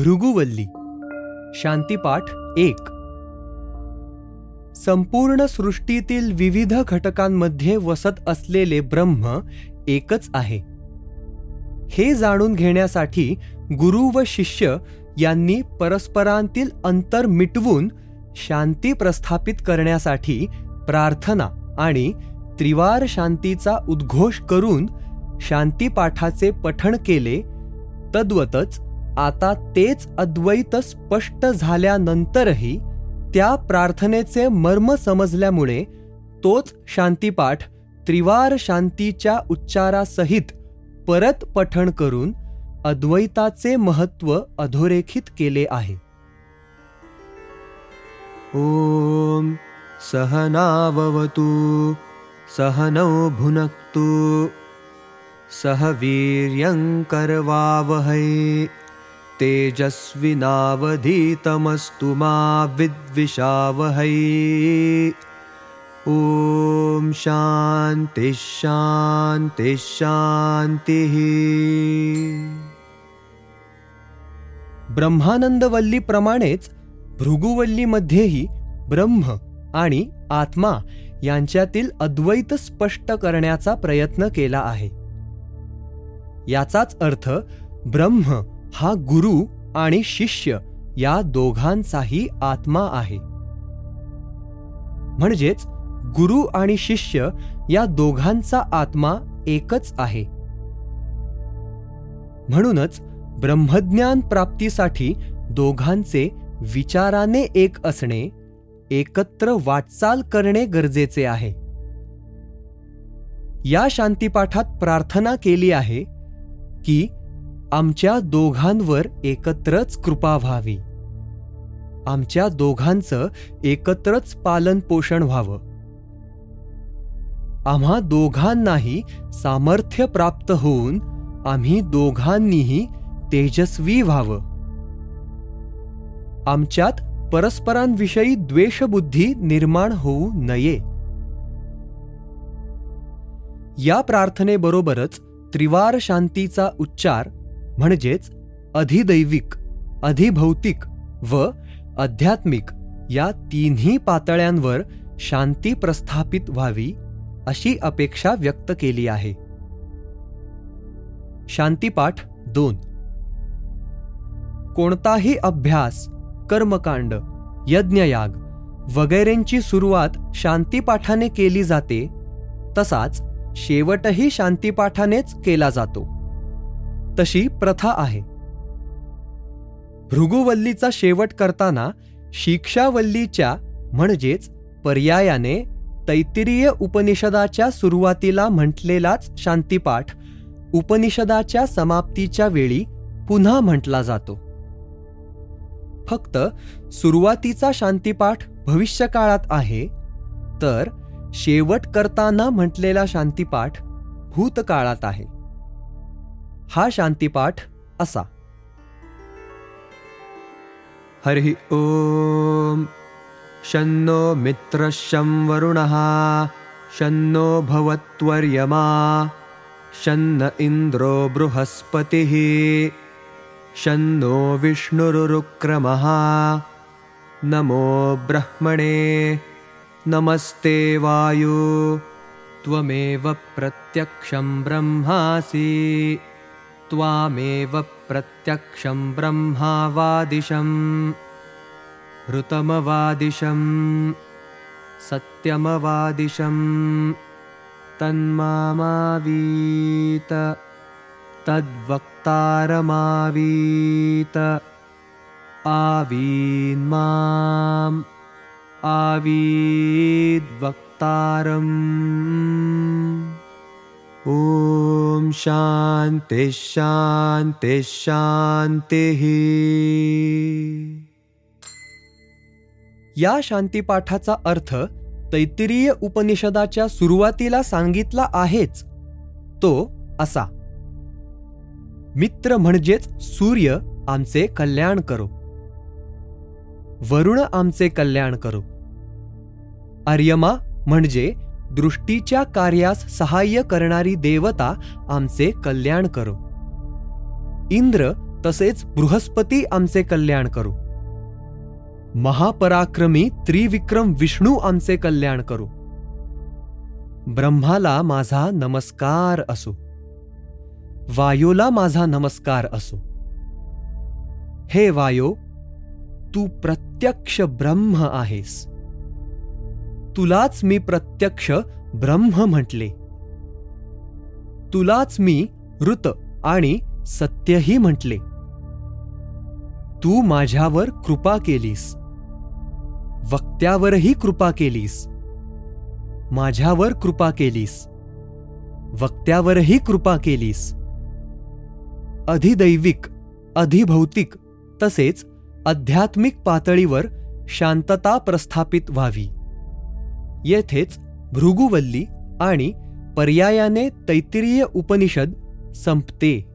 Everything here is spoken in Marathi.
भृगुवल्ली. शांतीपाठ एक. संपूर्ण सृष्टीतील विविध घटकांमध्ये वसत असलेले ब्रह्म एकच आहे. हे जाणून घेण्यासाठी गुरु व शिष्य यांनी परस्परांतील अंतर मिटवून शांती प्रस्थापित करण्यासाठी प्रार्थना आणि त्रिवार शांतीचा उद्घोष करून शांतीपाठाचे पठण केले. तद्वतच आता तेच अद्वैत स्पष्ट झाल्यानंतरही त्या प्रार्थनेचे मर्म समजल्यामुळे तोच शांतीपाठ त्रिवार शांतीच्या उच्चारासहित परत पठण करून अद्वैताचे महत्त्व अधोरेखित केले आहे. ॐ सहनाववतु सहनौ भुनक्तु सह वीर्यङ्करवावहै तेजस्विनावधीतमस्तु मा विद्विषावहै। ॐ शान्तिः शान्तिः शान्तिः। ब्रह्मानंदवल्लीप्रमाणेच भृगुवल्लीमध्येही ब्रह्म आणि आत्मा यांच्यातील अद्वैत स्पष्ट करण्याचा प्रयत्न केला आहे. याचाच अर्थ ब्रह्म हा गुरु आणि शिष्य या दोघांचाही आत्मा आहे. म्हणजेच गुरु आणि शिष्य या दोघांचा आत्मा एकच आहे. म्हणूनच ब्रह्मज्ञान प्राप्तीसाठी दोघांचे विचाराने एक असणे एकत्र वाटचाल करणे गरजेचे आहे. या शांतीपाठात प्रार्थना केली आहे की आमच्या दोघांवर एकत्रच कृपा व्हावी. आमच्या दोघांचं एकत्रच पालन पोषण व्हावं. आम्हा दोघांनाही सामर्थ्य प्राप्त होऊन आम्ही दोघांनीही तेजस्वी व्हावं. आमच्यात परस्परांविषयी द्वेषबुद्धी निर्माण होऊ नये. या प्रार्थनेबरोबरच त्रिवार शांतीचा उच्चार म्हणजेच अधिदैविक अधिभौतिक व आध्यात्मिक या तिन्ही पातळ्यांवर शांती प्रस्थापित व्हावी अशी अपेक्षा व्यक्त केली आहे. शांतीपाठ दोन. कोणताही अभ्यास कर्मकांड यज्ञयाग वगैरेंची सुरुवात शांतीपाठाने केली जाते तसाच शेवटही शांतीपाठानेच केला जातो. तशी प्रथा आहे. भृगुवल्लीचा शेवट करताना शिक्षावल्लीच्या म्हणजेच पर्यायाने तैतिरीय उपनिषदाच्या सुरुवातीला म्हटलेलाच शांतीपाठ उपनिषदाच्या समाप्तीच्या वेळी पुन्हा म्हटला जातो. फक्त सुरुवातीचा शांतीपाठ भविष्यकाळात आहे तर शेवट करताना म्हटलेला शांतीपाठ भूतकाळात आहे. हा शांतीपाठ असा. हरिः ॐ शन्नो मित्रशं वरुणः शन्नो भवत्वर्यमा शन्न इन्द्रो बृहस्पतिः शन्नो विष्णुरुरुक्रमः। नमो ब्रह्मणे नमस्ते वायु त्वमेव प्रत्यक्षं ब्रह्मासि। त्वामेव प्रत्यक्षं ब्रह्मावादिशम् ऋतमवादिशम् सत्यमवादिशम् तन्मामावीत तद्वक्तारमावीत आवीन्माम् आवीद्वक्तारम् ॐ शान्तिः शान्तिः शान्तिः या शांतीपाठाचा अर्थ तैत्तिरीय उपनिषदाच्या सुरुवातीला सांगितला आहेच. तो असा. मित्र म्हणजेच सूर्य आमचे कल्याण करो. वरुण आमचे कल्याण करो. आर्यमा म्हणजे दृष्टीच्या कार्यास सहाय्य करणारी देवता आमचे कल्याण करो. इंद्र तसेच बृहस्पती आमचे कल्याण करू. महापराक्रमी त्रिविक्रम विष्णू आमचे कल्याण करू. ब्रह्माला माझा नमस्कार असो. वायोला माझा नमस्कार असो. हे वायो तू प्रत्यक्ष ब्रह्म आहेस. तुलाच मी प्रत्यक्ष ब्रह्म म्हटले. तुलाच मी ऋत आणि सत्यही म्हटले. तू माझ्यावर कृपा केलीस. वक्त्यावरही कृपा केलीस. माझ्यावर कृपा केलीस. वक्त्यावरही कृपा केलीस. अधिदैविक अधिभौतिक तसेच आध्यात्मिक पातळीवर शांतता प्रस्थापित व्हावी. येथेच भृगुवल्ली आणि पर्यायाने तैत्तिरीय उपनिषद संपते.